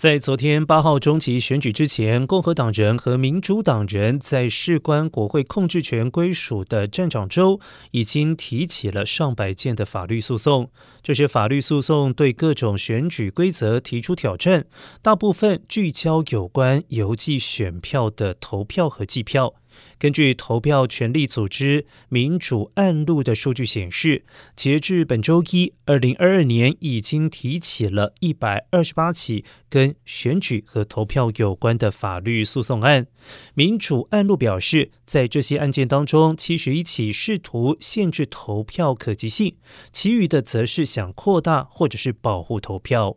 在昨天八号中期选举之前，共和党人和民主党人在事关国会控制权归属的战场州，已经提起了上百件的法律诉讼。这些法律诉讼对各种选举规则提出挑战，大部分聚焦有关邮寄选票的投票和计票。根据投票权利组织民主暗路的数据显示，截至本周一，二零二二年已经提起了一百二十八起跟选举和投票有关的法律诉讼案。民主暗路表示，在这些案件当中，七十一起试图限制投票可及性，其余的则是想扩大或者是保护投票。